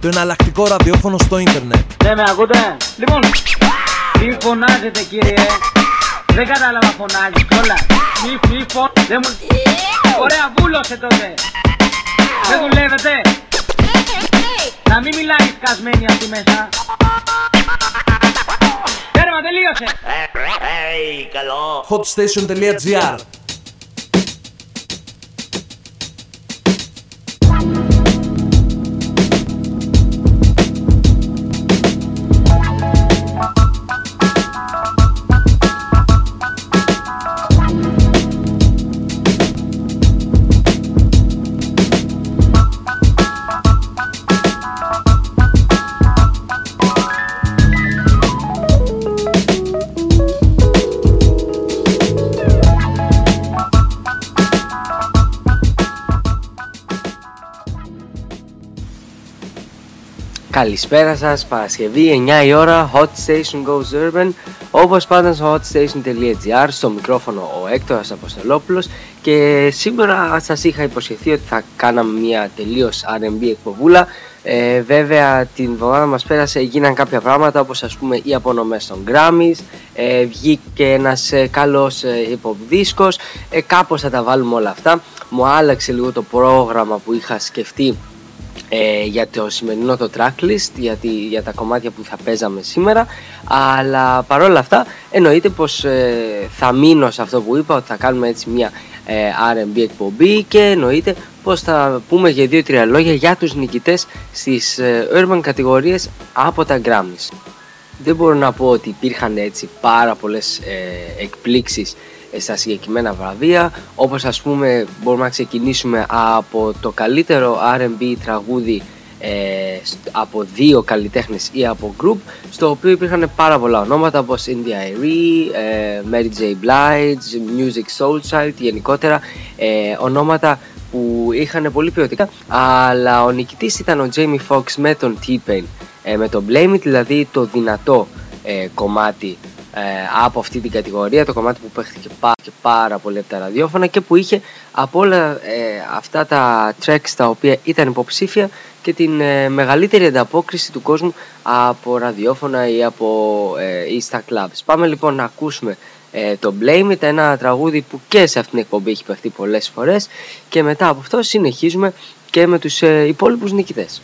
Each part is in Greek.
Το εναλλακτικό ραδιόφωνο στο ίντερνετ. Ναι, με ακούτε; Λοιπόν, τι φωνάζετε κύριε. Δεν κατάλαβα φωνάζεις κιόλας. Μη μη φων... Δεν μου... Ωραία, βούλωσε τότε. Δεν δουλεύετε. Να μην μιλάεις σκασμένη αυτή μέσα. Τέρμα, τελείωσε. hotstation.gr Καλησπέρα σας, Παρασκευή 9 η ώρα, Hot Station Goes Urban Όπως πάντα στο hotstation.gr, στο μικρόφωνο ο Έκτορας Αποστολόπουλος Και σήμερα σας είχα υποσχεθεί ότι θα κάναμε μια τελείως R&B εκπομπούλα. Ε, Βέβαια την εβδομάδα μας πέρασε γίναν κάποια πράγματα όπως ας πούμε οι απονομές των Grammys ε, Βγήκε ένας ε, καλός ε, hip hop δίσκος ε, Κάπως θα τα βάλουμε όλα αυτά. Μου άλλαξε λίγο το πρόγραμμα που είχα σκεφτεί ε, για το σημερινό το tracklist για, τη, για τα κομμάτια που θα παίζαμε σήμερα. Αλλά παρόλα αυτά εννοείται πως ε, θα μείνω σε αυτό που είπα ότι θα κάνουμε έτσι μια ε, R&B εκπομπή και εννοείται πως θα πούμε για δύο-τρία λόγια για τους νικητές στις ε, urban κατηγορίες από τα Grammys. Δεν μπορώ να πω ότι υπήρχαν έτσι πάρα πολλές ε, εκπλήξεις στα συγκεκριμένα βραβεία όπως ας πούμε μπορούμε να ξεκινήσουμε από το καλύτερο R&B τραγούδι ε, από δύο καλλιτέχνες ή από group στο οποίο υπήρχαν πάρα πολλά ονόματα όπως India Arie, ε, Mary J. Blige, Music Soul Child γενικότερα ε, ονόματα που είχαν πολύ ποιοτικά αλλά ο νικητής ήταν ο Jamie Foxx με τον T-Pain ε, με το Blame It δηλαδή το δυνατό ε, κομμάτι ε, από αυτή την κατηγορία το κομμάτι που παίχθηκε πάρα, και πάρα πολύ από τα ραδιόφωνα και που είχε από όλα ε, αυτά τα tracks τα οποία ήταν υποψήφια και την ε, μεγαλύτερη ανταπόκριση του κόσμου από ραδιόφωνα ή, από, ε, ή στα clubs. Πάμε λοιπόν να ακούσουμε το Blame It, ένα τραγούδι που και σε αυτήν την εκπομπή έχει παιχτεί πολλές φορές και μετά από αυτό συνεχίζουμε και με τους υπόλοιπους νικητές.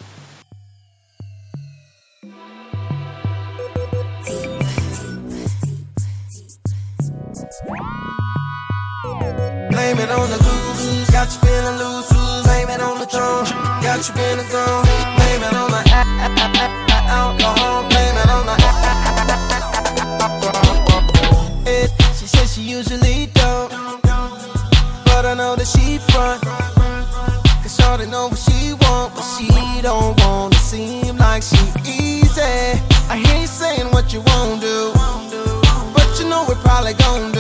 Got you feeling loose. Blame it on the throne. Got you the zone. Blame it on the alcohol. Blame it on the. She says she usually don't. But I know that she front. Cause all they know what she want. But she don't wanna seem like she easy. I hear you saying what you won't do. But you know we're probably gonna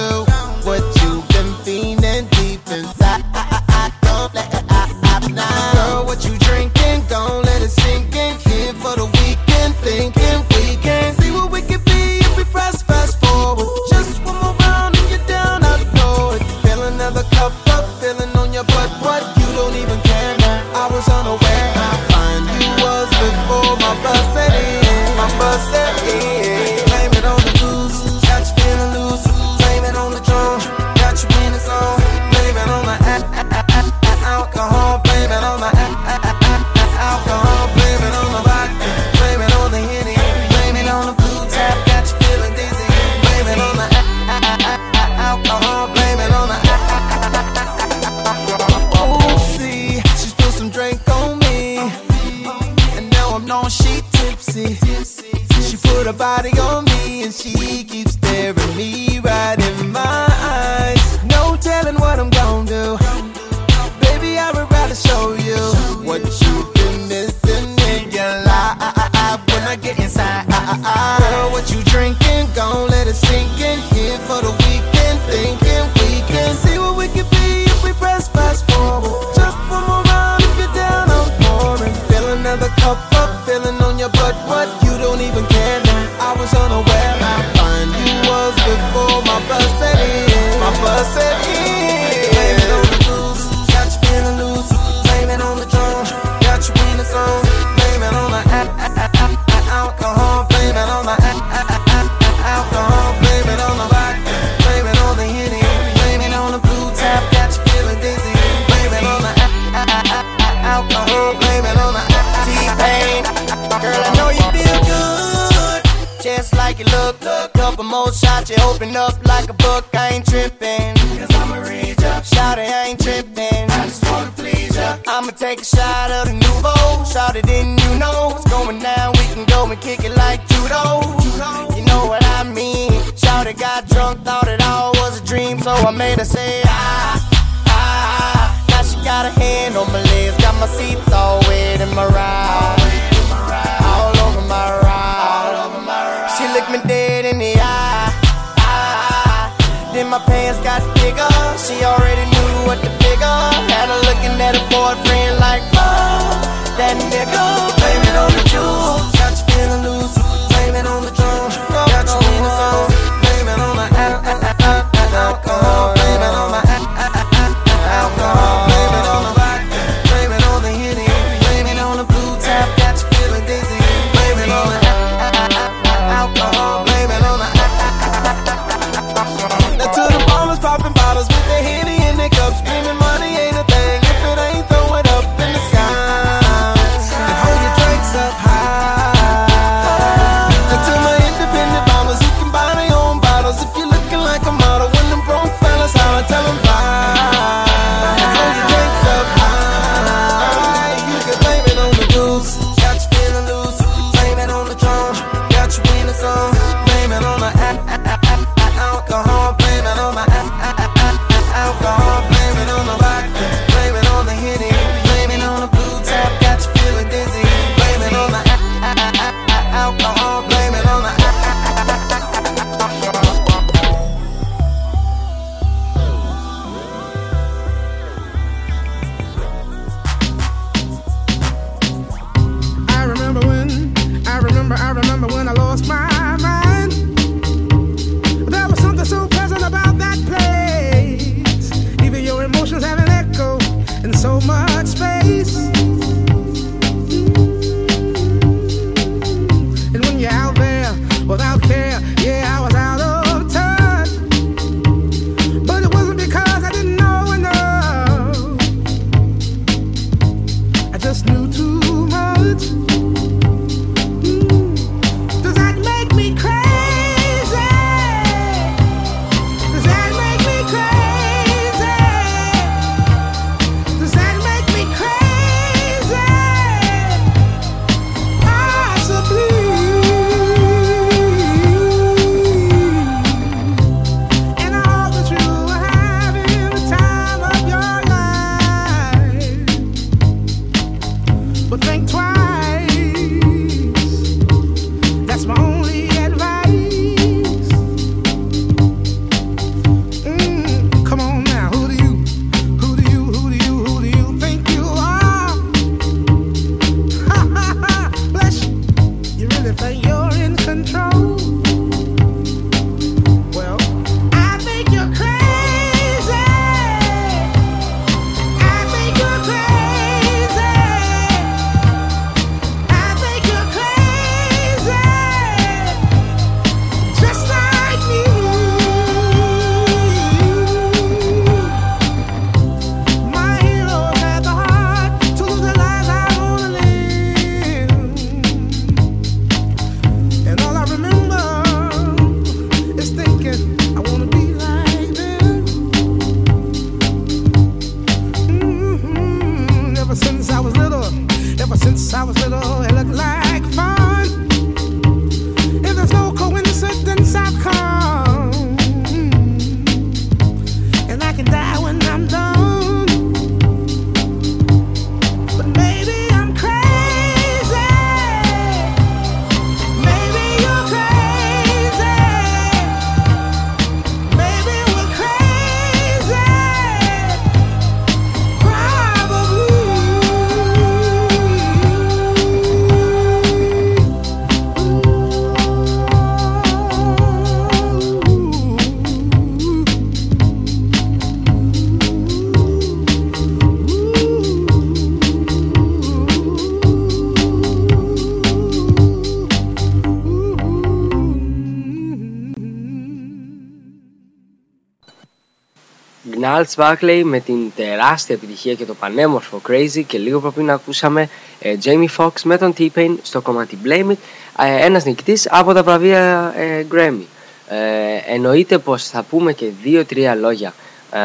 Gnarls Barkley με την τεράστια επιτυχία και το πανέμορφο Crazy και λίγο πριν ακούσαμε ε, Jamie Foxx με τον T-Pain στο κομμάτι Blame It ε, ένας νικητής από τα βραβεία ε, Grammy. Ε, εννοείται πως θα πούμε και δύο-τρία λόγια ε,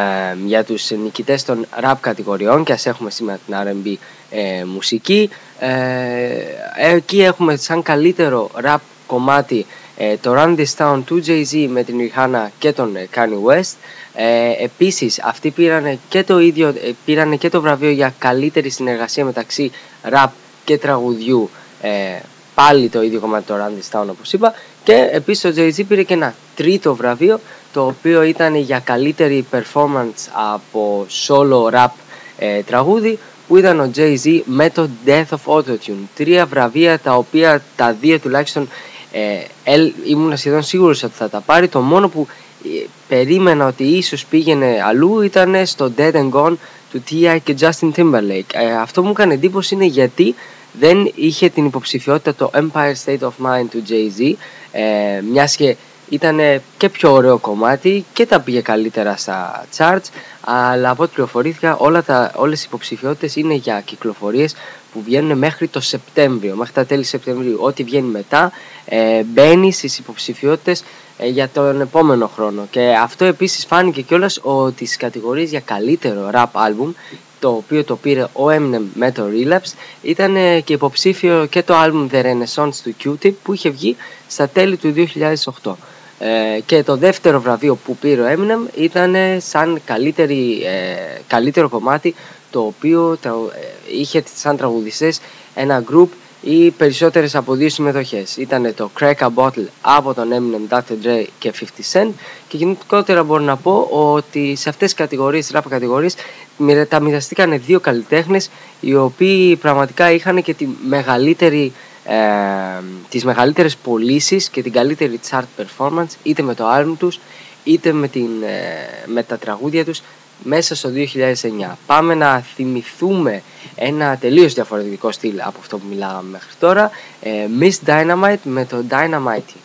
για τους νικητές των rap κατηγοριών και ας έχουμε σήμερα την R&B ε, μουσική. Εκεί έχουμε σαν καλύτερο rap κομμάτι το Run This Town του Jay-Z με την Rihanna και τον Kanye West. Ε, επίσης αυτοί πήραν και το ίδιο πήραν και το βραβείο για καλύτερη συνεργασία μεταξύ rap και τραγουδιού. Πάλι το ίδιο κομμάτι το Randy Town όπως είπα. Και επίσης το Jay-Z πήρε και ένα τρίτο βραβείο το οποίο ήταν για καλύτερη performance από solo rap ε, τραγούδι που ήταν ο Jay-Z με το Death of Autotune. Τρία βραβεία τα οποία τα δύο τουλάχιστον ε, ήμουν σχεδόν σίγουρος ότι θα τα πάρει το μόνο που ε, περίμενα ότι ίσως πήγαινε αλλού ήταν στο Dead and Gone του T.I. και Justin Timberlake ε, αυτό μου έκανε εντύπωση είναι γιατί δεν είχε την υποψηφιότητα το Empire State of Mind του Jay-Z ε, μιας και ήταν και πιο ωραίο κομμάτι και τα πήγε καλύτερα στα charts αλλά από ό,τι πληροφορήθηκα όλα τα, όλες οι υποψηφιότητες είναι για κυκλοφορίες που βγαίνουν μέχρι το Σεπτέμβριο, μέχρι τα τέλη Σεπτεμβρίου. Ό,τι βγαίνει μετά ε, μπαίνει στις υποψηφιότητες ε, για τον επόμενο χρόνο. Και αυτό επίσης φάνηκε κιόλας ότι στις κατηγορίες για καλύτερο rap album το οποίο το πήρε ο Eminem με το Relapse ήταν και υποψήφιο και το album The Renaissance του Q-Tip που είχε βγει στα τέλη του 2008 ε, και το δεύτερο βραβείο που πήρε ο Eminem ήταν σαν καλύτερη, ε, καλύτερο κομμάτι το οποίο είχε σαν τραγουδιστές ένα group ή περισσότερες από δύο συμμετοχές. Ήταν το Crack a Bottle από τον Eminem, Dr. Dre και 50 Cent και γενικότερα μπορώ να πω ότι σε αυτές τις κατηγορίες, rap κατηγορίες, τα μοιραστήκαν δύο καλλιτέχνες οι οποίοι πραγματικά είχαν και τη μεγαλύτερη ε, τις μεγαλύτερες πωλήσεις και την καλύτερη chart performance είτε με το album τους είτε με, την, ε, με τα τραγούδια τους μέσα στο 2009. Πάμε να θυμηθούμε ένα τελείως διαφορετικό στυλ από αυτό που μιλάγαμε μέχρι τώρα. Ε, Miss Dynamite με το Dynamite.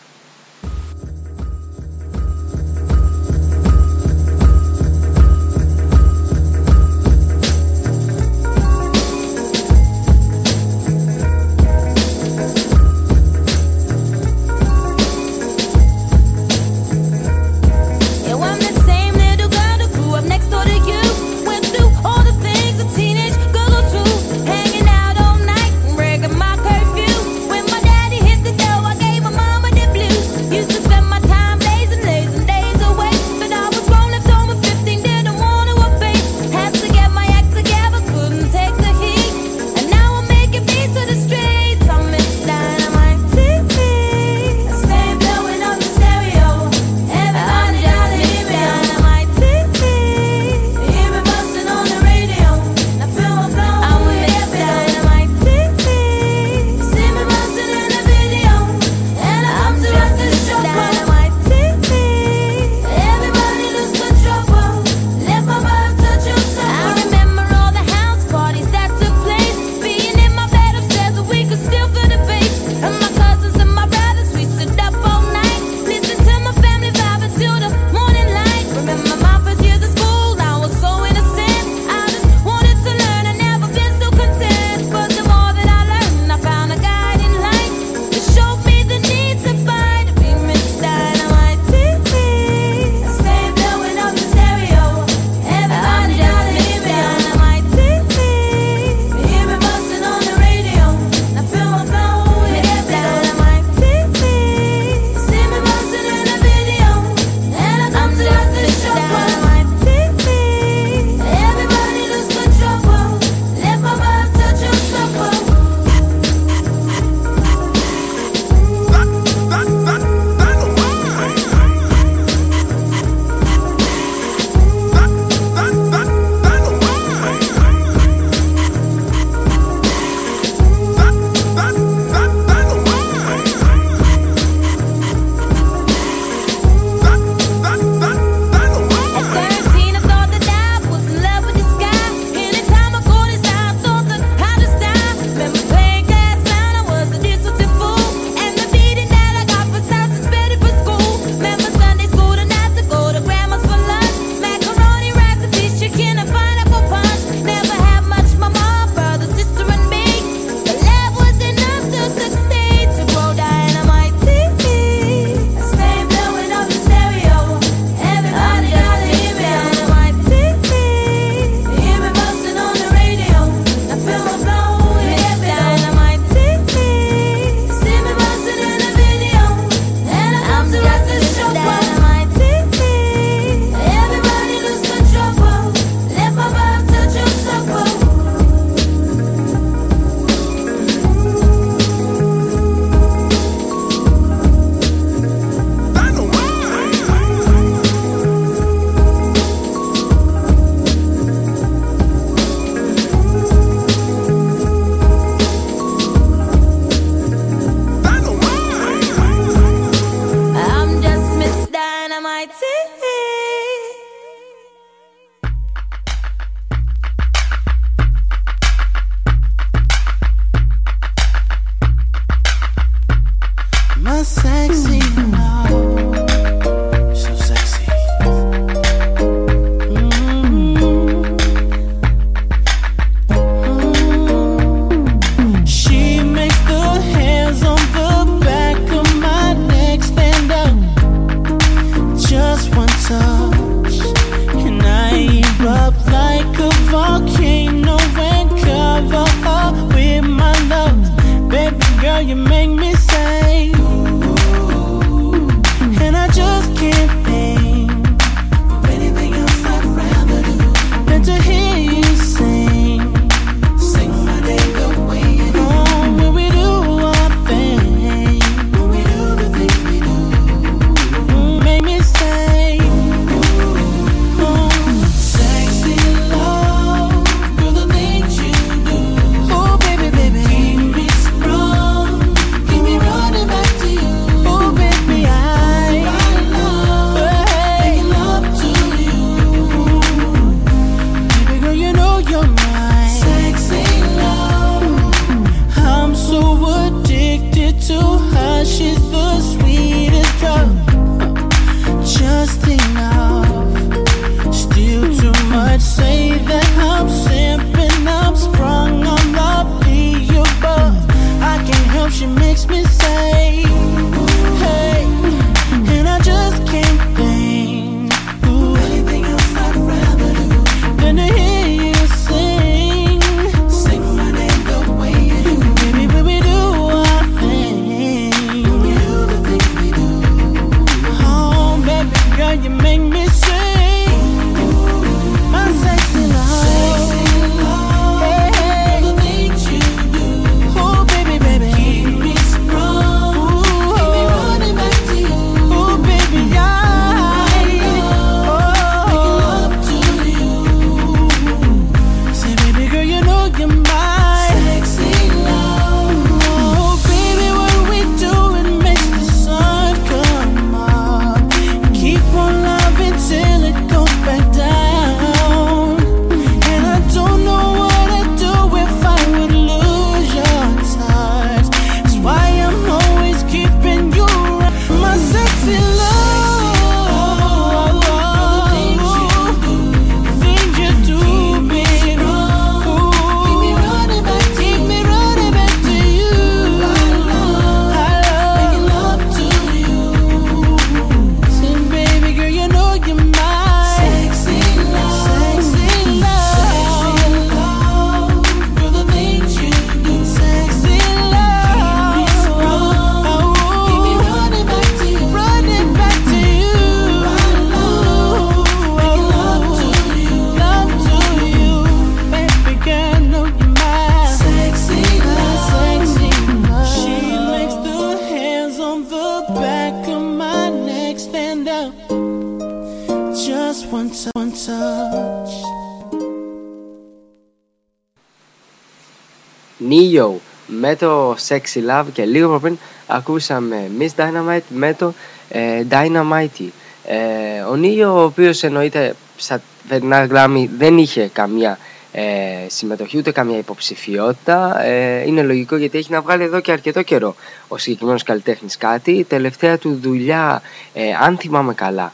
Με το Sexy Love και λίγο πριν ακούσαμε Miss Dynamite με το ε, Dynamite. Ε, ο Neo ο οποίος εννοείται στα φετινά Grammy δεν είχε καμία ε, συμμετοχή ούτε καμία υποψηφιότητα ε, είναι λογικό γιατί έχει να βγάλει εδώ και αρκετό καιρό ο συγκεκριμένος καλλιτέχνης κάτι η τελευταία του δουλειά ε, αν θυμάμαι καλά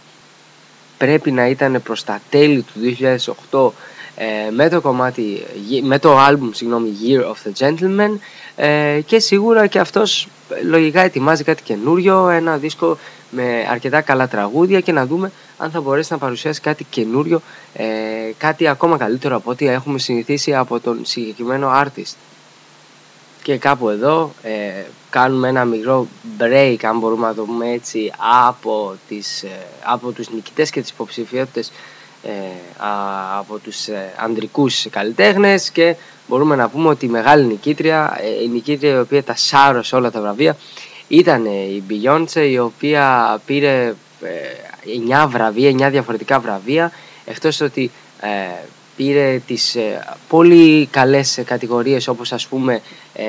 πρέπει να ήταν προς τα τέλη του 2008 ε, με το κομμάτι, με το άλμπουμ συγγνώμη, Year of the Gentleman ε, και σίγουρα και αυτός ε, λογικά ετοιμάζει κάτι καινούριο, ένα δίσκο με αρκετά καλά τραγούδια και να δούμε αν θα μπορέσει να παρουσιάσει κάτι καινούριο, ε, κάτι ακόμα καλύτερο από ό,τι έχουμε συνηθίσει από τον συγκεκριμένο artist. Και κάπου εδώ ε, κάνουμε ένα μικρό break, αν μπορούμε να το πούμε έτσι, από, τις, ε, από τους νικητές και τις υποψηφιότητες ε, α, από τους ε, ανδρικούς καλλιτέχνες και μπορούμε να πούμε ότι η μεγάλη νικήτρια, ε, η νικήτρια η οποία τα σάρωσε όλα τα βραβεία ήταν η Beyoncé η οποία πήρε ε, 9 βραβεία, 9 διαφορετικά βραβεία εκτός ότι ε, πήρε τις ε, πολύ καλές κατηγορίες όπως ας πούμε ε,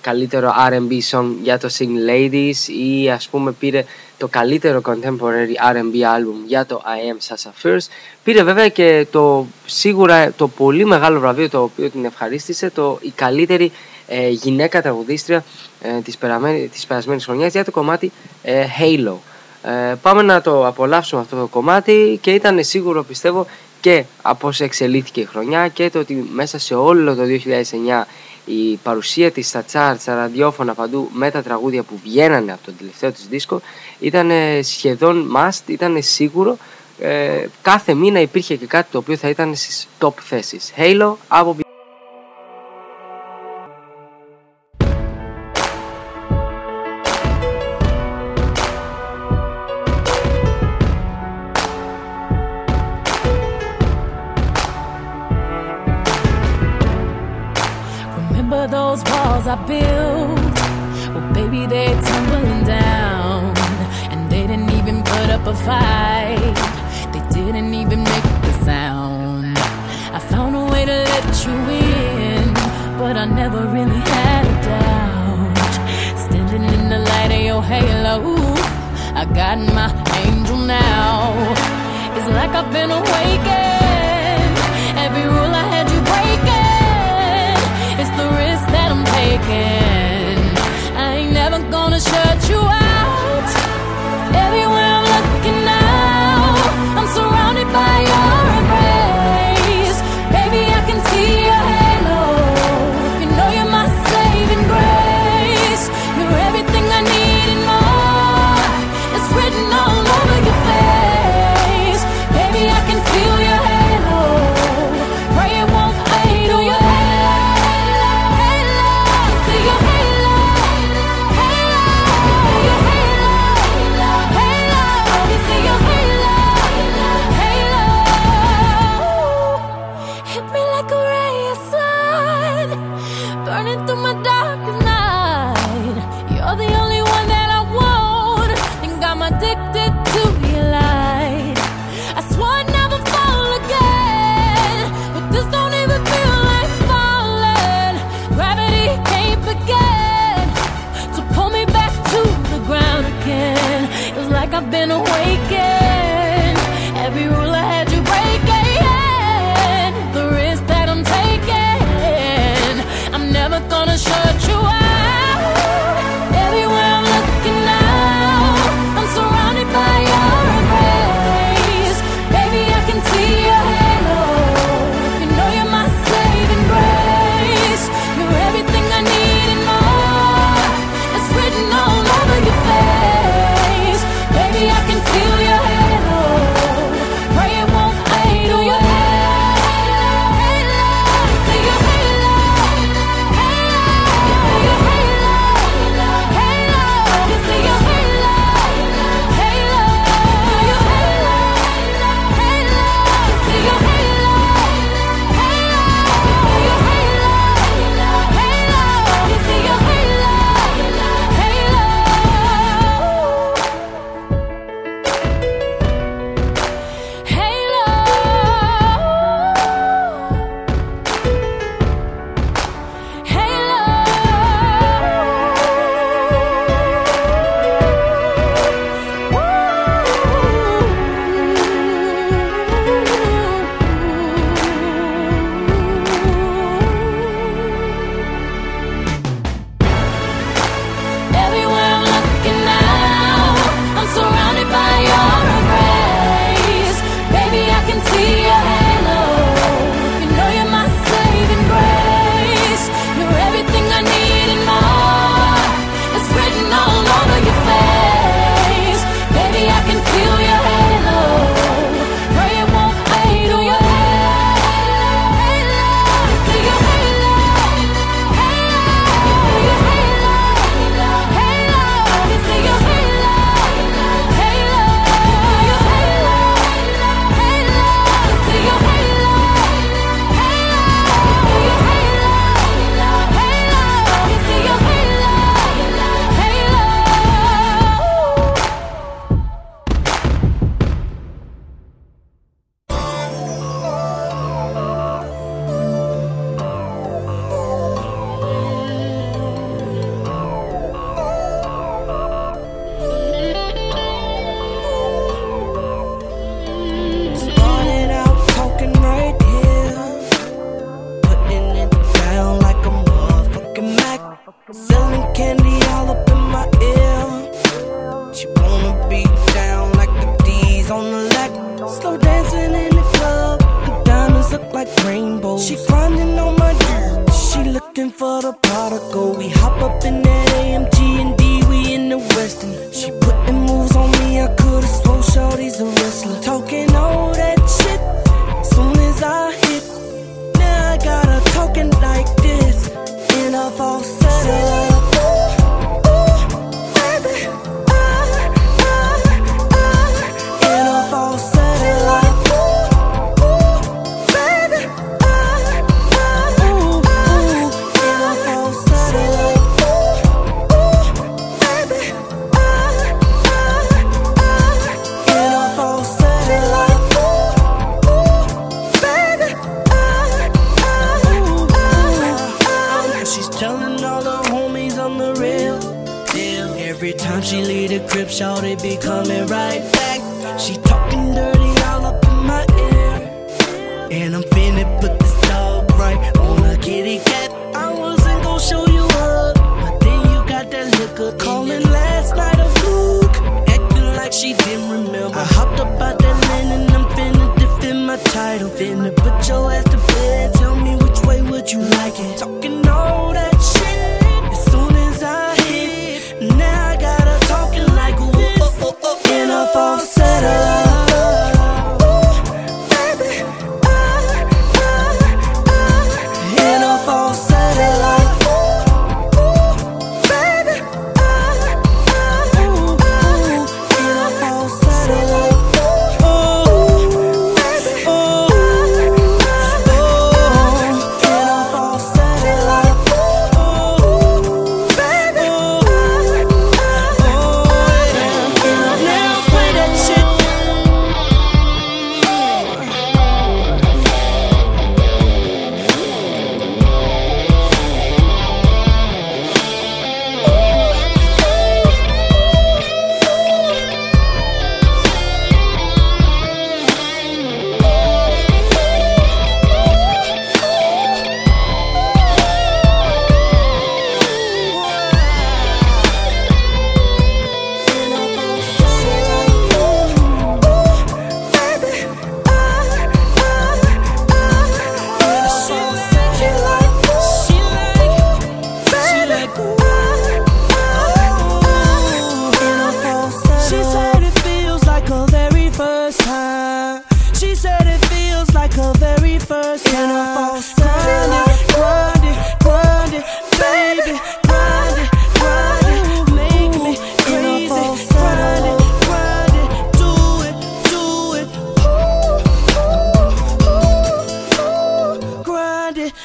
καλύτερο R&B song για το Sing Ladies ή ας πούμε πήρε το καλύτερο contemporary R&B album για το I Am Sasha First. Πήρε βέβαια και το σίγουρα το πολύ μεγάλο βραβείο το οποίο την ευχαρίστησε το η καλύτερη ε, γυναίκα τραγουδίστρια ε, της, περαμένη, της περασμένης χρονιάς για το κομμάτι ε, Halo. Ε, πάμε να το απολαύσουμε αυτό το κομμάτι και ήταν σίγουρο πιστεύω και από όσο εξελίχθηκε η χρονιά και το ότι μέσα σε όλο το 2009 η παρουσία της στα charts, στα ραδιόφωνα παντού με τα τραγούδια που βγαίνανε από τον τελευταίο της δίσκο ήταν σχεδόν must, ήταν σίγουρο. Ε, κάθε μήνα υπήρχε και κάτι το οποίο θα ήταν στις top θέσεις. Halo από She talk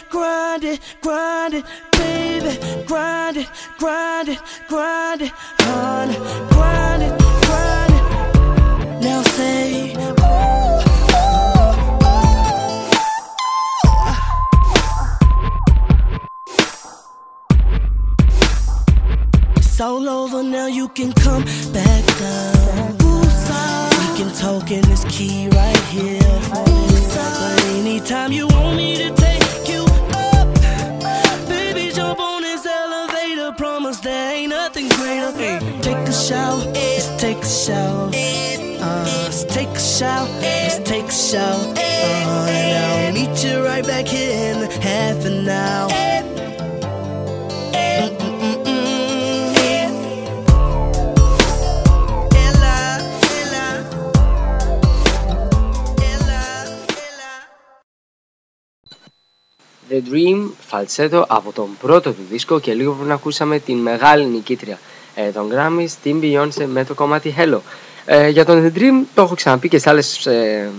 Grind it, grind it, baby, grind it, grind it, grind it, honey, grind it, grind it. Now say, It's all over now, you can come back down. We can talk in this key right here. But anytime you want me to shower, let's take a shower. Uh, let's take a shower, let's take a shower. Uh, and I'll meet you right back here in half an hour. Mm-mm-mm-mm. Ella, Ella, Ella, Ella. The Dream Falsetto από τον πρώτο του δίσκο και λίγο πριν ακούσαμε την μεγάλη νικήτρια ε, των Grammys, την Beyoncé με το κομμάτι Hello. Ε, για τον The Dream το έχω ξαναπεί και σε άλλες ε,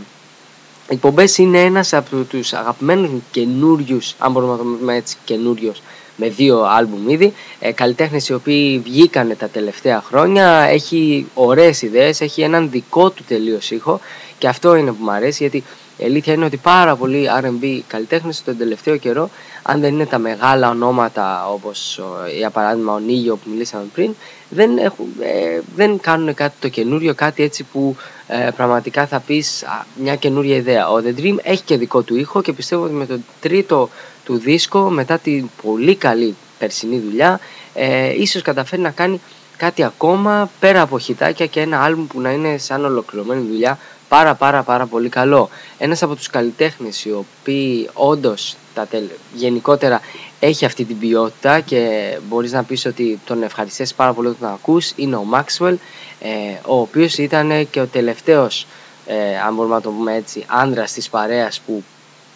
εκπομπές είναι ένας από τους αγαπημένους καινούριους, αν μπορούμε να το πούμε έτσι καινούριος με δύο άλμπουμ ήδη, ε, καλλιτέχνες οι οποίοι βγήκανε τα τελευταία χρόνια, έχει ωραίες ιδέες, έχει έναν δικό του τελείως ήχο και αυτό είναι που μου αρέσει γιατί η αλήθεια είναι ότι πάρα πολλοί R&B καλλιτέχνες τον τελευταίο καιρό, αν δεν είναι τα μεγάλα ονόματα όπως ο- για παράδειγμα ο Νίγιο που μιλήσαμε πριν, δεν, έχουν, ε, δεν κάνουν κάτι το καινούριο, κάτι έτσι που ε, πραγματικά θα πεις α, μια καινούρια ιδέα. Ο The Dream έχει και δικό του ήχο και πιστεύω ότι με το τρίτο του δίσκο, μετά την πολύ καλή περσινή δουλειά, ε, ίσως καταφέρει να κάνει κάτι ακόμα πέρα από χιτάκια και ένα άλμπουμ που να είναι σαν ολοκληρωμένη δουλειά πάρα πάρα πάρα πολύ καλό. Ένας από τους καλλιτέχνες οι οποίοι όντως τα τελ... γενικότερα έχει αυτή την ποιότητα και μπορείς να πεις ότι τον ευχαριστές πάρα πολύ όταν τον ακούς είναι ο Maxwell ε, ο οποίος ήταν και ο τελευταίος ε, αν μπορούμε να το πούμε έτσι άνδρας της παρέας που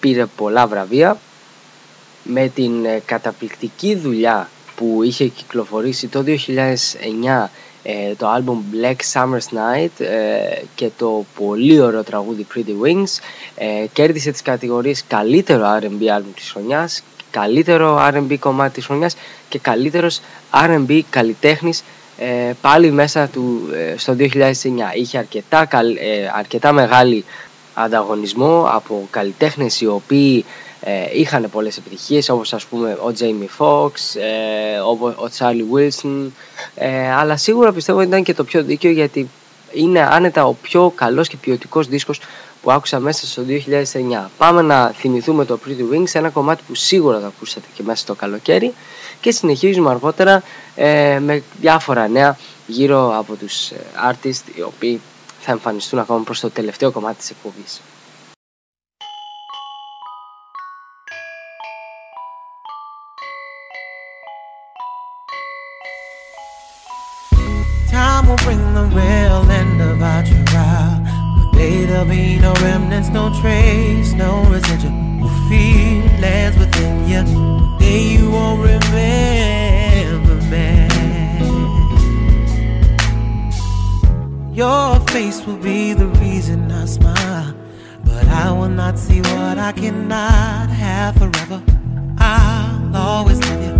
πήρε πολλά βραβεία. Με την ε, καταπληκτική δουλειά που είχε κυκλοφορήσει το 2009 ε, το άλμπουμ Black Summer's Night ε, και το πολύ ωραίο τραγούδι Pretty Wings ε, κέρδισε τις κατηγορίες καλύτερο R&B άλμπουμ της χρονιάς καλύτερο R&B κομμάτι της χρονιάς και καλύτερος R&B καλλιτέχνης ε, πάλι μέσα του ε, στο 2009 είχε αρκετά, καλ- ε, αρκετά μεγάλη ανταγωνισμό από καλλιτέχνες οι οποίοι ε, είχαν πολλές επιτυχίες όπως ας πούμε ο Jamie Foxx, ε, ο, ο Charlie Wilson, Ε, αλλά σίγουρα πιστεύω ότι ήταν και το πιο δίκαιο γιατί είναι άνετα ο πιο καλός και ποιοτικός δίσκος που άκουσα μέσα στο 2009. Πάμε να θυμηθούμε το Pretty Wings, ένα κομμάτι που σίγουρα θα ακούσατε και μέσα στο καλοκαίρι και συνεχίζουμε αργότερα ε, με διάφορα νέα γύρω από τους ε, artists οι οποίοι θα εμφανιστούν ακόμα προς το τελευταίο κομμάτι της εκπομπής. There'll be no remnants, no trace, no residual feelings within you. One day you won't remember me. Your face will be the reason I smile, but I will not see what I cannot have forever. I'll always love you.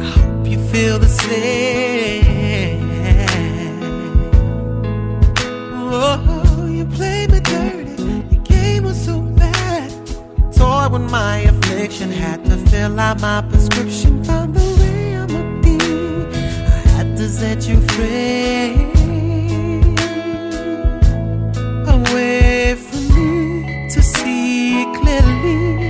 I hope you feel the same. Oh, you played me dirty. Your game was so bad. You toyed with my affliction. Had to fill out my prescription. Found the way I'ma be. I had to set you free. Away from me to see clearly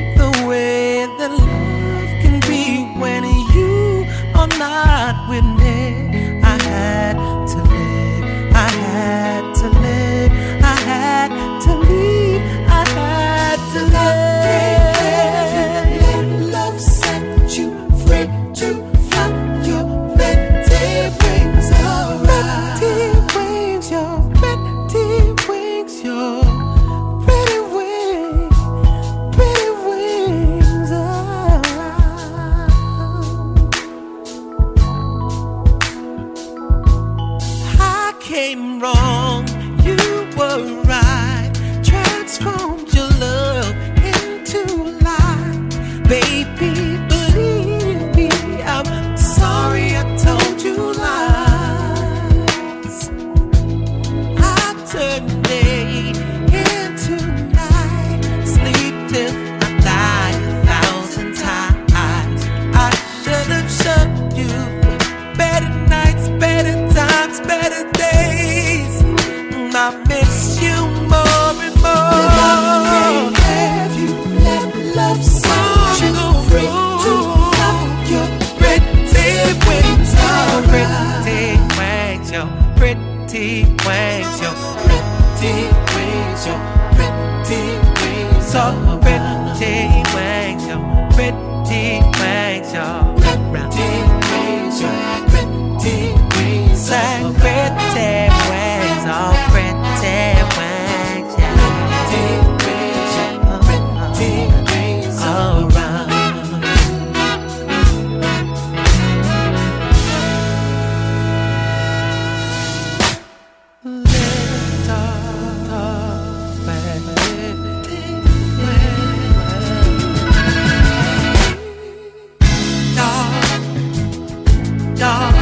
dark.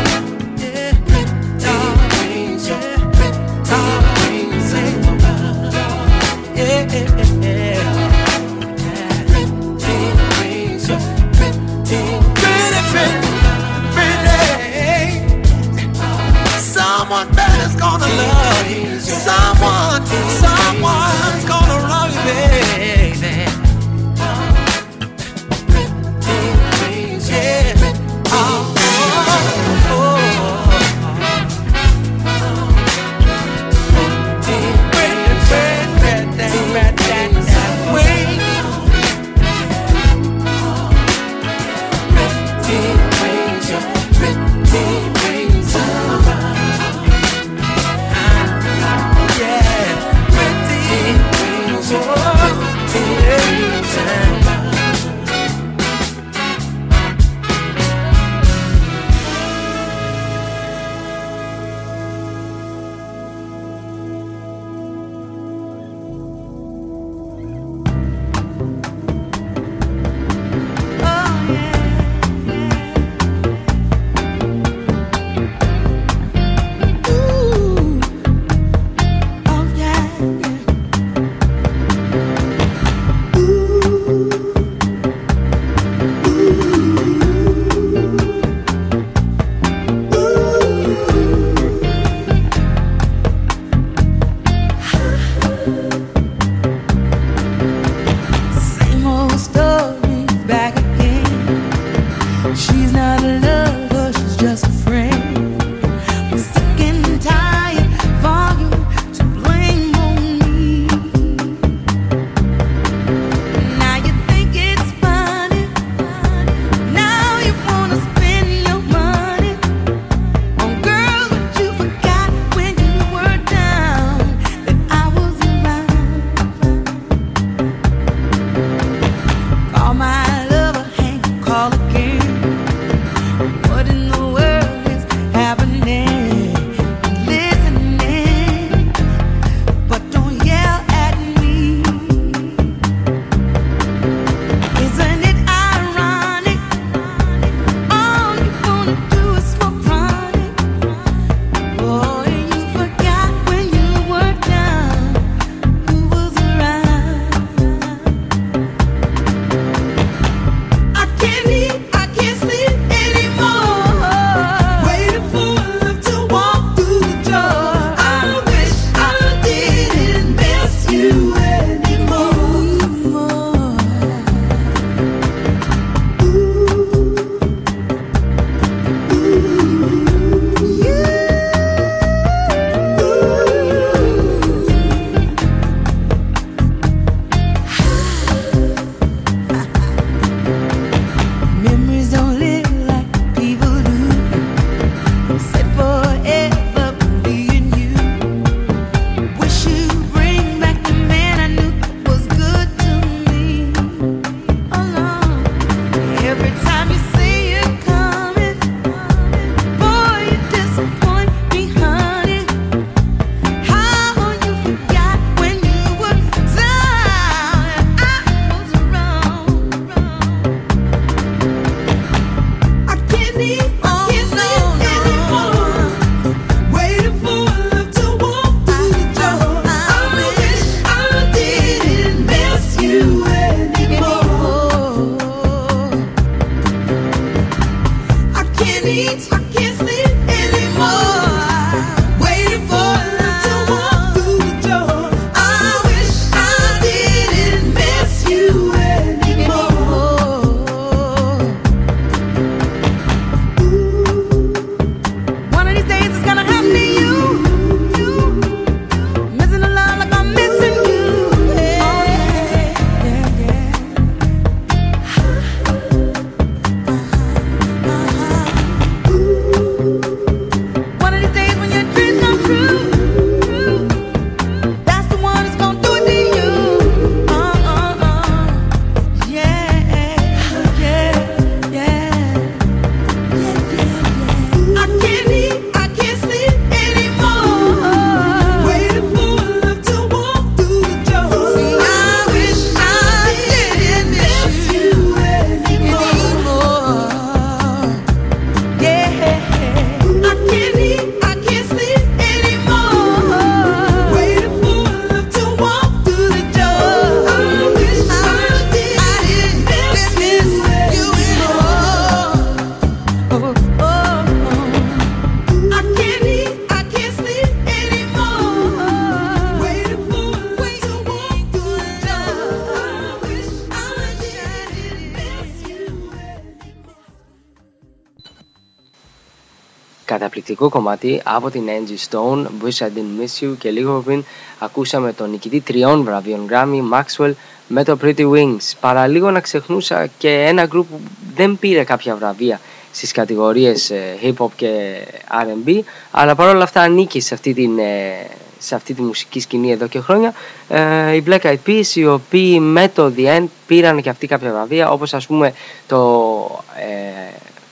Εκπληκτικό κομμάτι από την Angie Stone, Wish I Didn't Miss You και λίγο πριν ακούσαμε τον νικητή τριών βραβείων Grammy, Maxwell, με το Pretty Wings. Παραλίγο να ξεχνούσα και ένα group που δεν πήρε κάποια βραβεία στις κατηγορίες ε, hip hop και R&B αλλά παρόλα αυτά ανήκει σε αυτή, την, ε, σε αυτή τη μουσική σκηνή εδώ και χρόνια ε, οι Black Eyed Peas οι οποίοι με το The End πήραν και αυτοί κάποια βραβεία όπως ας πούμε το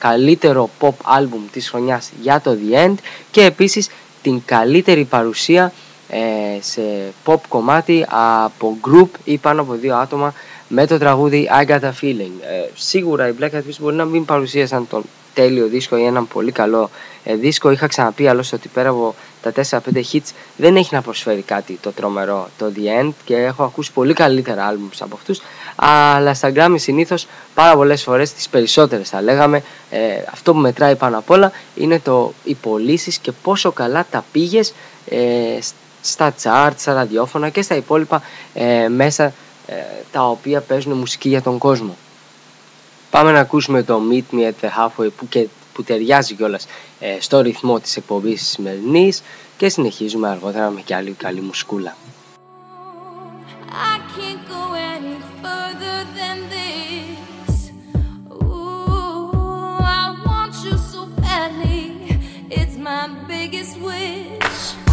καλύτερο pop album της χρονιάς για το The End και επίσης την καλύτερη παρουσία σε pop κομμάτι από group ή πάνω από δύο άτομα με το τραγούδι I Got A Feeling. Ε, σίγουρα οι Black Eyed Peas μπορεί να μην παρουσίασαν τον τέλειο δίσκο ή έναν πολύ καλό ε, δίσκο. Είχα ξαναπεί άλλωστε ότι πέρα από τα 4-5 hits δεν έχει να προσφέρει κάτι το τρομερό το The End και έχω ακούσει πολύ καλύτερα albums από αυτούς αλλά στα Grammy συνήθως πάρα πολλές φορές, τις περισσότερες θα λέγαμε ε, αυτό που μετράει πάνω απ' όλα είναι το, οι πωλήσεις και πόσο καλά τα πήγες ε, στα charts, στα ραδιόφωνα και στα υπόλοιπα ε, μέσα ε, τα οποία παίζουν μουσική για τον κόσμο. Πάμε να ακούσουμε το Meet Me at the Halfway που, και, που ταιριάζει κιόλας ε, στο ρυθμό της εκπομπής της σημερινής και συνεχίζουμε αργότερα με κι άλλη καλή μουσκούλα.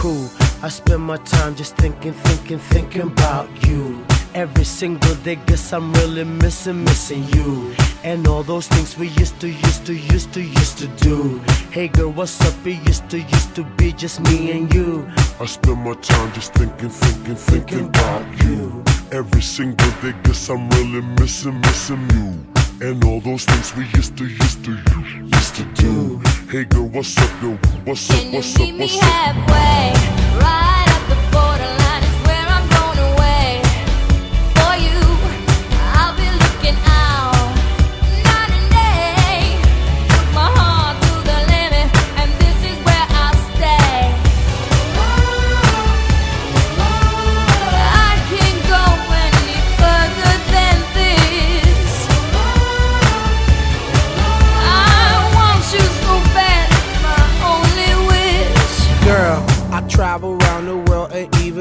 Cool. I spend my time just thinking, thinking, thinking about you. Every single day, guess I'm really missing, missing you. And all those things we used to, used to, used to, used to do. Hey girl, what's up? It used to, used to be just me and you. I spend my time just thinking, thinking, thinking about you. Every single day, guess I'm really missing, missing you. And all those things we used to, used to, used to do. Hey girl, what's up, yo? What's up, Can what's you up, meet what's me halfway? Right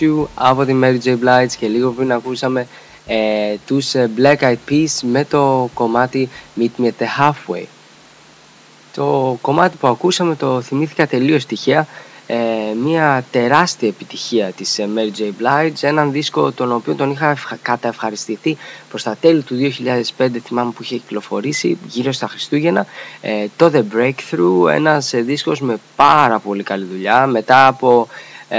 You από τη Mary J. Blige και λίγο πριν ακούσαμε ε, τους ε, Black Eyed Peas με το κομμάτι Meet Me at the Halfway. Το κομμάτι που ακούσαμε το θυμήθηκα τελείως τυχαία ε, μια τεράστια επιτυχία της ε, Mary J. Blige έναν δίσκο τον οποίο τον είχα ευχα- καταευχαριστηθεί προς τα τέλη του 2005 θυμάμαι που είχε κυκλοφορήσει γύρω στα Χριστούγεννα ε, το The Breakthrough ένας ε, δίσκος με πάρα πολύ καλή δουλειά μετά από ε,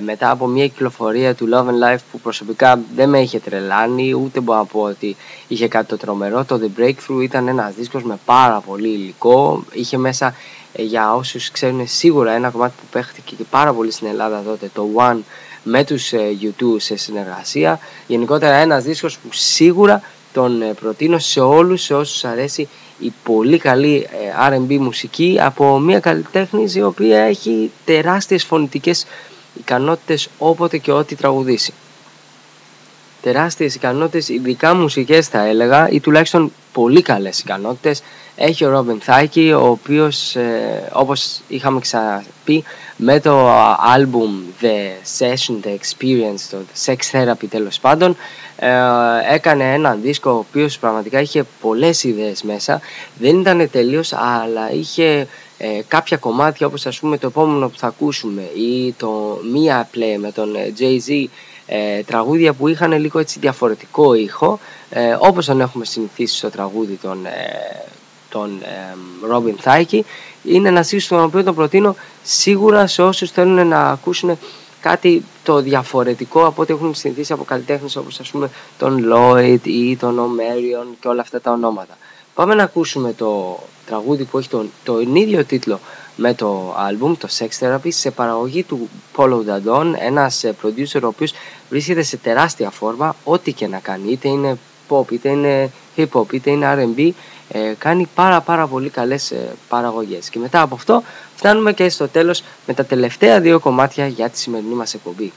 μετά από μια κυκλοφορία του Love and Life που προσωπικά δεν με είχε τρελάνει ούτε μπορώ να πω ότι είχε κάτι το τρομερό το The Breakthrough ήταν ένας δίσκος με πάρα πολύ υλικό. Είχε μέσα ε, για όσους ξέρουν σίγουρα ένα κομμάτι που παίχτηκε και πάρα πολύ στην Ελλάδα τότε το One με τους ε, U2 σε συνεργασία. Γενικότερα ένας δίσκος που σίγουρα τον ε, προτείνω σε όλους σε όσους αρέσει η πολύ καλή ε, R&B μουσική από μια καλλιτέχνη η οποία έχει τεράστιες φωνητικές ικανότητες όποτε και ό,τι τραγουδήσει. Τεράστιες ικανότητες, ειδικά μουσικές θα έλεγα ή τουλάχιστον πολύ καλές ικανότητες έχει ο Robin Thicke ο οποίος ε, όπως είχαμε ξαναπεί με το album The Session, The Experience, το Sex Therapy τέλος πάντων ε, έκανε ένα δίσκο ο οποίος πραγματικά είχε πολλές ιδέες μέσα. Δεν ήταν τελείως αλλά είχε ε, κάποια κομμάτια όπως ας πούμε το επόμενο που θα ακούσουμε ή το Mia Play με τον ε, Jay-Z ε, τραγούδια που είχαν λίγο έτσι διαφορετικό ήχο ε, όπως τον έχουμε συνηθίσει στο τραγούδι των, ε, των ε, Robin Thicke είναι ένα δίσκο τον οποίο τον προτείνω σίγουρα σε όσους θέλουν να ακούσουν κάτι το διαφορετικό από ό,τι έχουν συνηθίσει από καλλιτέχνες όπως ας πούμε τον Lloyd ή τον Omerion και όλα αυτά τα ονόματα. Πάμε να ακούσουμε το τραγούδι που έχει τον, τον ίδιο τίτλο με το album, το Sex Therapy, σε παραγωγή του Polo Dadon, ένας ε, producer ο οποίος βρίσκεται σε τεράστια φόρμα, ό,τι και να κάνει, είτε είναι pop, είτε είναι hip hop, είτε είναι R&B, ε, κάνει πάρα πάρα πολύ καλές ε, παραγωγές. Και μετά από αυτό φτάνουμε και στο τέλος με τα τελευταία δύο κομμάτια για τη σημερινή μας εκπομπή.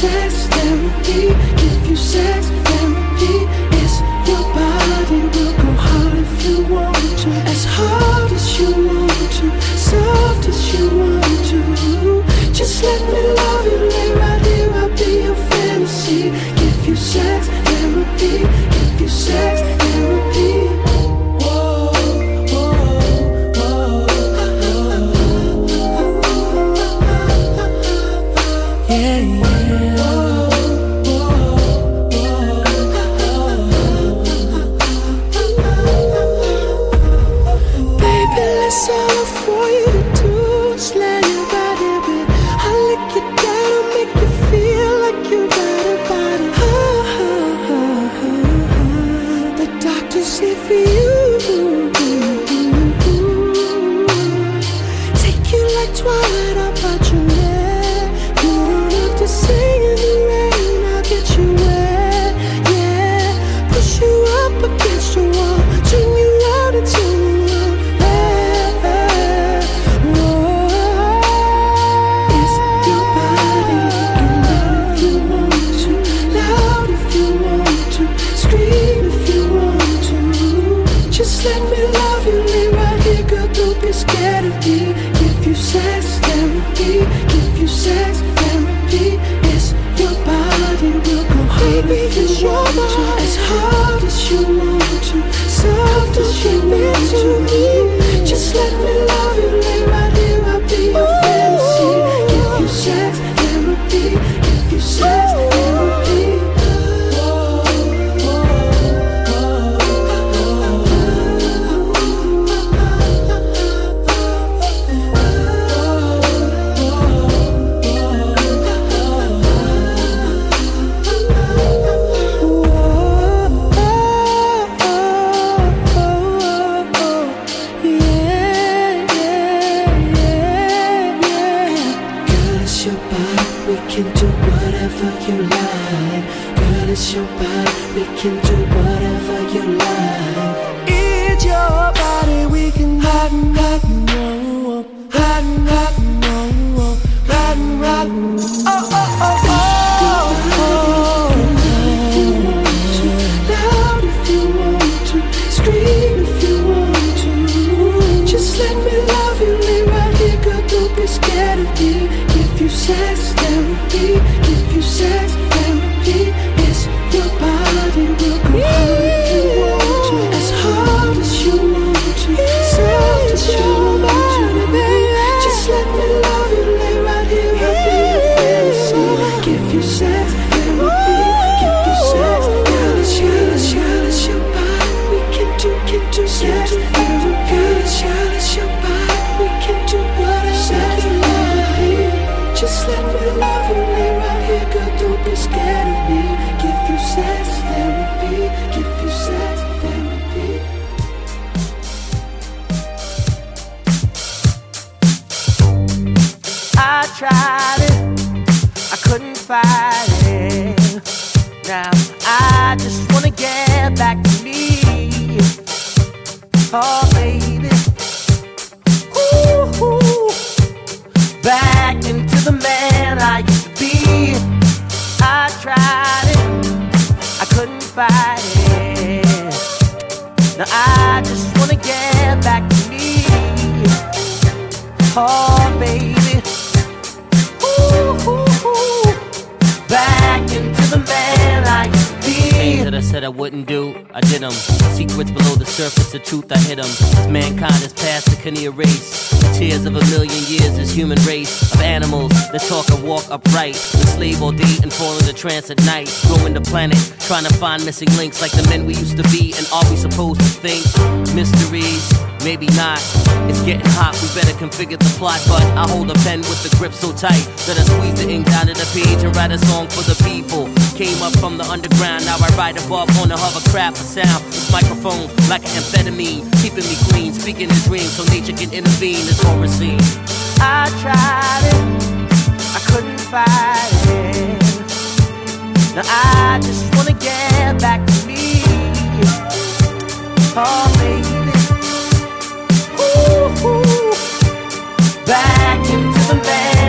share truth I hid them. As mankind is past that can erase. The tears of a million years, this human race of animals that talk walk upright. Enslave all day and fall into trance at night. Growing the planet, trying to find missing links like the men we used to be. And are we supposed to think? Mysteries, maybe not. It's getting hot, we better configure the plot. But I hold a pen with the grip so tight that I squeeze the ink down to the page and write a song for the people. Came up from the underground, now I ride above on a hovercraft for sound. This microphone like an amphetamine, keeping me clean, speaking in dreams so nature can intervene. This horror scene. I tried it, I couldn't fight it. Now I just wanna get back to me. Oh, baby. Ooh, ooh. Back into the man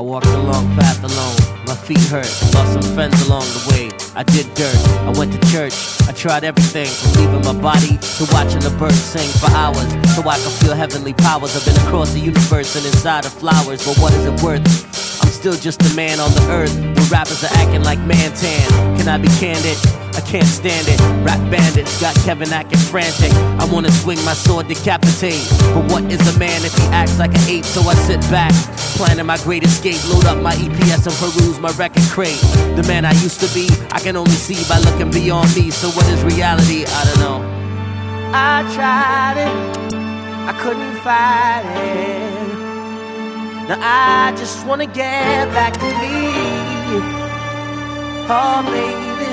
I walked a long path alone. My feet hurt. Lost some friends along the way. I did dirt. I went to church. I tried everything from leaving my body to watching the birds sing for hours so I could feel heavenly powers. I've been across the universe and inside of flowers, but what is it worth? I'm still just a man on the earth where rappers are acting like Mantan. Can I be candid? I can't stand it. Rap bandits got Kevin acting frantic. I wanna swing my sword, decapitate. But what is a man if he acts like an ape? So I sit back, planning my great escape, load up my EPS and peruse my record crate. The man I used to be, I can only see by looking beyond me. So what is reality? I don't know. I tried it, I couldn't fight it. Now I just wanna get back to me. Oh, baby.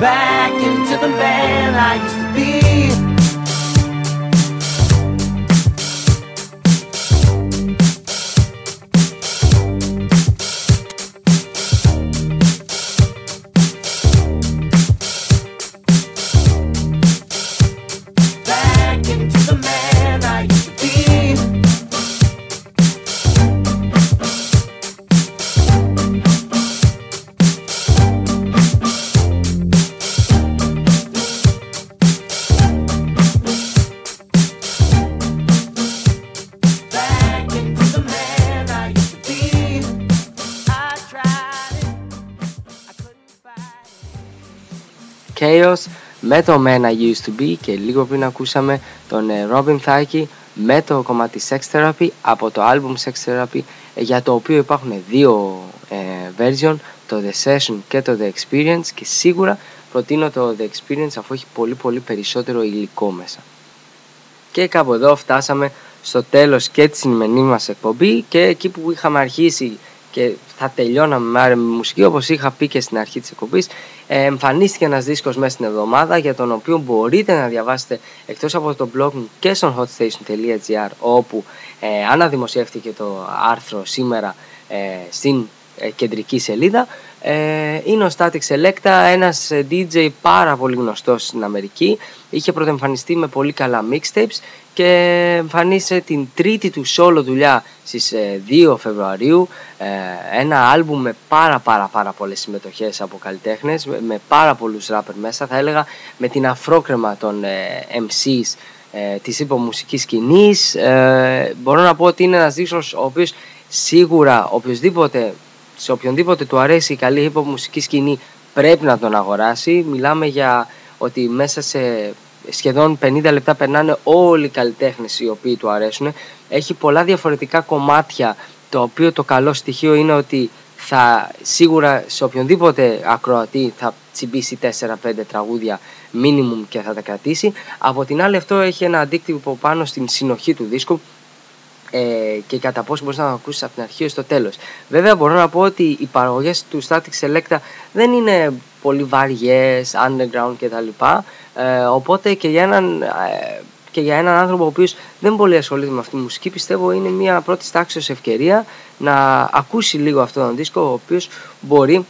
Back into the man I used to be. Chaos με το Man I Used To Be και λίγο πριν ακούσαμε τον ε, Robin Thicke με το κομμάτι Sex Therapy από το album Sex Therapy ε, για το οποίο υπάρχουν δύο ε, version το The Session και το The Experience και σίγουρα προτείνω το The Experience αφού έχει πολύ πολύ περισσότερο υλικό μέσα. Και κάπου εδώ φτάσαμε στο τέλος και της σημερινής μας εκπομπής και εκεί που είχαμε αρχίσει και θα τελειώναμε με μουσική όπως είχα πει και στην αρχή της εκπομπής ε, εμφανίστηκε ένας δίσκος μέσα στην εβδομάδα για τον οποίο μπορείτε να διαβάσετε εκτός από το blog μου και στο hotstation.gr όπου ε, αναδημοσιεύτηκε το άρθρο σήμερα ε, στην ε, κεντρική σελίδα. Ε, είναι ο Static Selecta, ένας ε, DJ πάρα πολύ γνωστός στην Αμερική. Είχε πρωτοεμφανιστεί με πολύ καλά mixtapes και εμφανίσε την τρίτη του solo δουλειά στις ε, 2 Φεβρουαρίου. Ε, ένα άλμπουμ με πάρα πάρα πάρα πολλές συμμετοχές από καλλιτέχνες με, με πάρα πολλούς ράπερ μέσα θα έλεγα με την αφρόκρεμα των ε, MCs ε, της υπομουσικής σκηνής. Ε, μπορώ να πω ότι είναι ένας δίσκος ο οποίος σίγουρα οποιοδήποτε σε οποιονδήποτε του αρέσει η καλή hip hop μουσική σκηνή πρέπει να τον αγοράσει. Μιλάμε για ότι μέσα σε σχεδόν 50 λεπτά περνάνε όλοι οι καλλιτέχνες οι οποίοι του αρέσουν. Έχει πολλά διαφορετικά κομμάτια το οποίο το καλό στοιχείο είναι ότι θα σίγουρα σε οποιονδήποτε ακροατή θα τσιμπήσει 4-5 τραγούδια minimum και θα τα κρατήσει. Από την άλλη αυτό έχει ένα αντίκτυπο πάνω στην συνοχή του δίσκου ε, και κατά πόσο μπορείς να το ακούσεις από την αρχή ως το τέλος. Βέβαια μπορώ να πω ότι οι παραγωγές του Static Selecta δεν είναι πολύ βαριές, underground κτλ. Ε, οπότε και για έναν ε, και για έναν άνθρωπο ο οποίος δεν πολύ ασχολείται με αυτή τη μουσική πιστεύω είναι μια πρώτης τάξης ευκαιρία να ακούσει λίγο αυτόν τον δίσκο ο οποίος μπορεί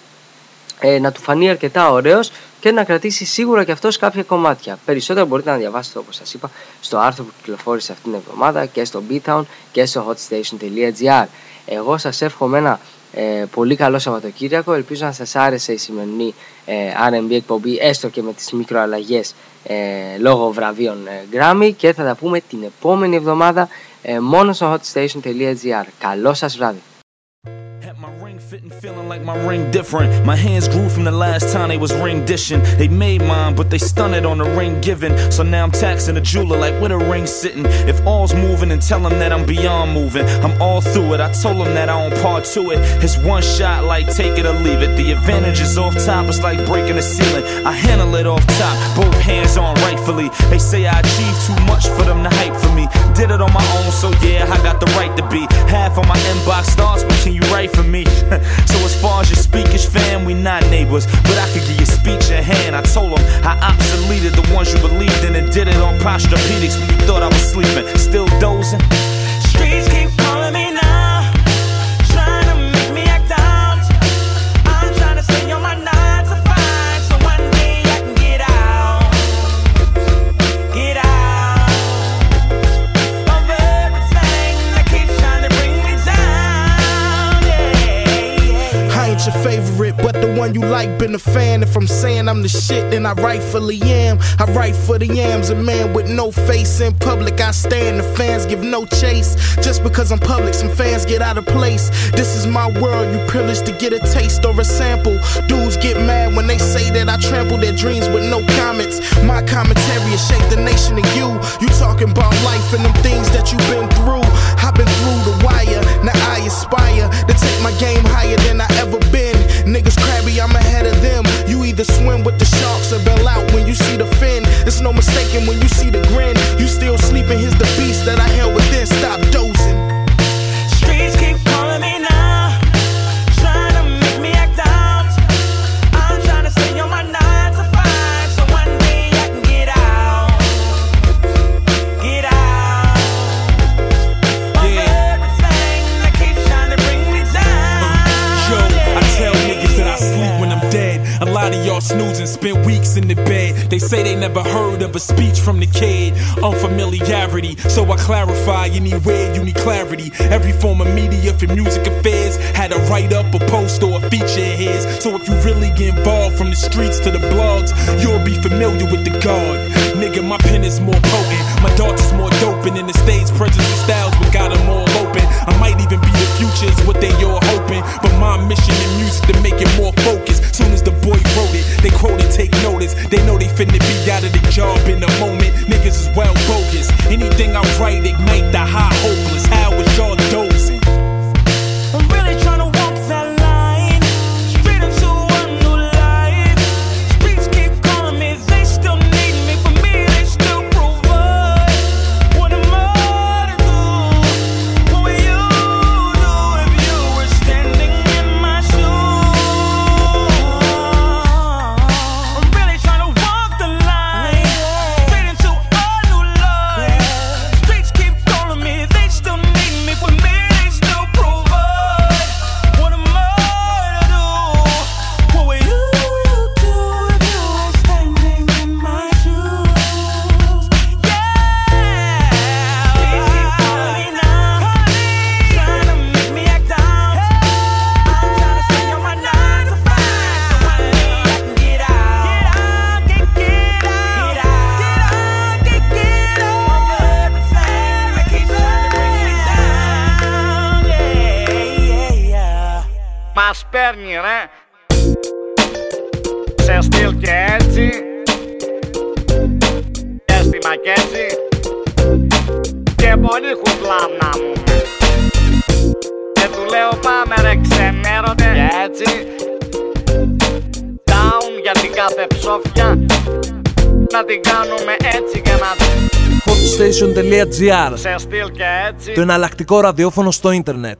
ε, να του φανεί αρκετά ωραίος και να κρατήσει σίγουρα και αυτός κάποια κομμάτια. Περισσότερα μπορείτε να διαβάσετε όπως σας είπα στο άρθρο που κυκλοφόρησε αυτήν την εβδομάδα και στο beatown και στο hotstation.gr. Εγώ σας εύχομαι ένα ε, πολύ καλό Σαββατοκύριακο. Ελπίζω να σας άρεσε η σημερινή ε, R&B εκπομπή έστω και με τις μικροαλλαγές ε, λόγω βραβείων ε, Grammy και θα τα πούμε την επόμενη εβδομάδα ε, μόνο στο hotstation.gr. Καλό σας βράδυ. Fitting, feeling like my ring different. My hands grew from the last time they was ring dishing. They made mine, but they stunted on the ring giving. So now I'm taxing the jeweler like where the ring sitting. If all's moving, and tell him that I'm beyond moving. I'm all through it. I told him that I don't part to it. It's one shot, like take it or leave it. The advantage is off top, it's like breaking the ceiling. I handle it off top, both hands on rightfully. They say I achieved too much for them to hype for me. Did it on my own, so yeah, I got the right to be. Half of my inbox starts, but can you write for me? so as far as your speakers, fam, we not neighbors. But I could give you speech in hand. I told them I obsoleted the ones you believed in and did it on posturepedics when you thought I was sleeping. Still dozing. Streets keep one you like been a fan. If I'm saying I'm the shit, then I rightfully am. I write for the yams, a man with no face in public. I stand, the fans give no chase. Just because I'm public, some fans get out of place. This is my world, you privileged to get a taste or a sample. Dudes get mad when they say that I trample their dreams with no comments. My commentary has shaped the nation of you. You talking about life and them things that you've been through. I've been through the wire, now I aspire to take my game higher than I ever been. Niggas crabby, I'm ahead of them. You either swim with the sharks or bail out when you see the fin. It's no mistaking when you see the grin. You still sleeping, here's the beast that I held within. Stop dozing. Streets keep say they never heard of a speech from the kid. Unfamiliarity, so I clarify anywhere you need clarity. Every form of media for music affairs had a write up, a post, or a feature of his. So if you really get involved from the streets to the blogs, you'll be familiar with the God. Nigga, my pen is more potent. My daughter's more doping in the stage presence and styles, but got them all open. I might even be the future, is what they all hoping. But my mission in music to make it more focused. Soon as the boy wrote it, they quoted, take notice. They know they finna be out of the job in a moment. Niggas is well bogus. Anything I write ignite the high hopeless. How is y'all dozing? Hotstation.gr Σε στυλ και έτσι Το εναλλακτικό ραδιόφωνο στο ίντερνετ.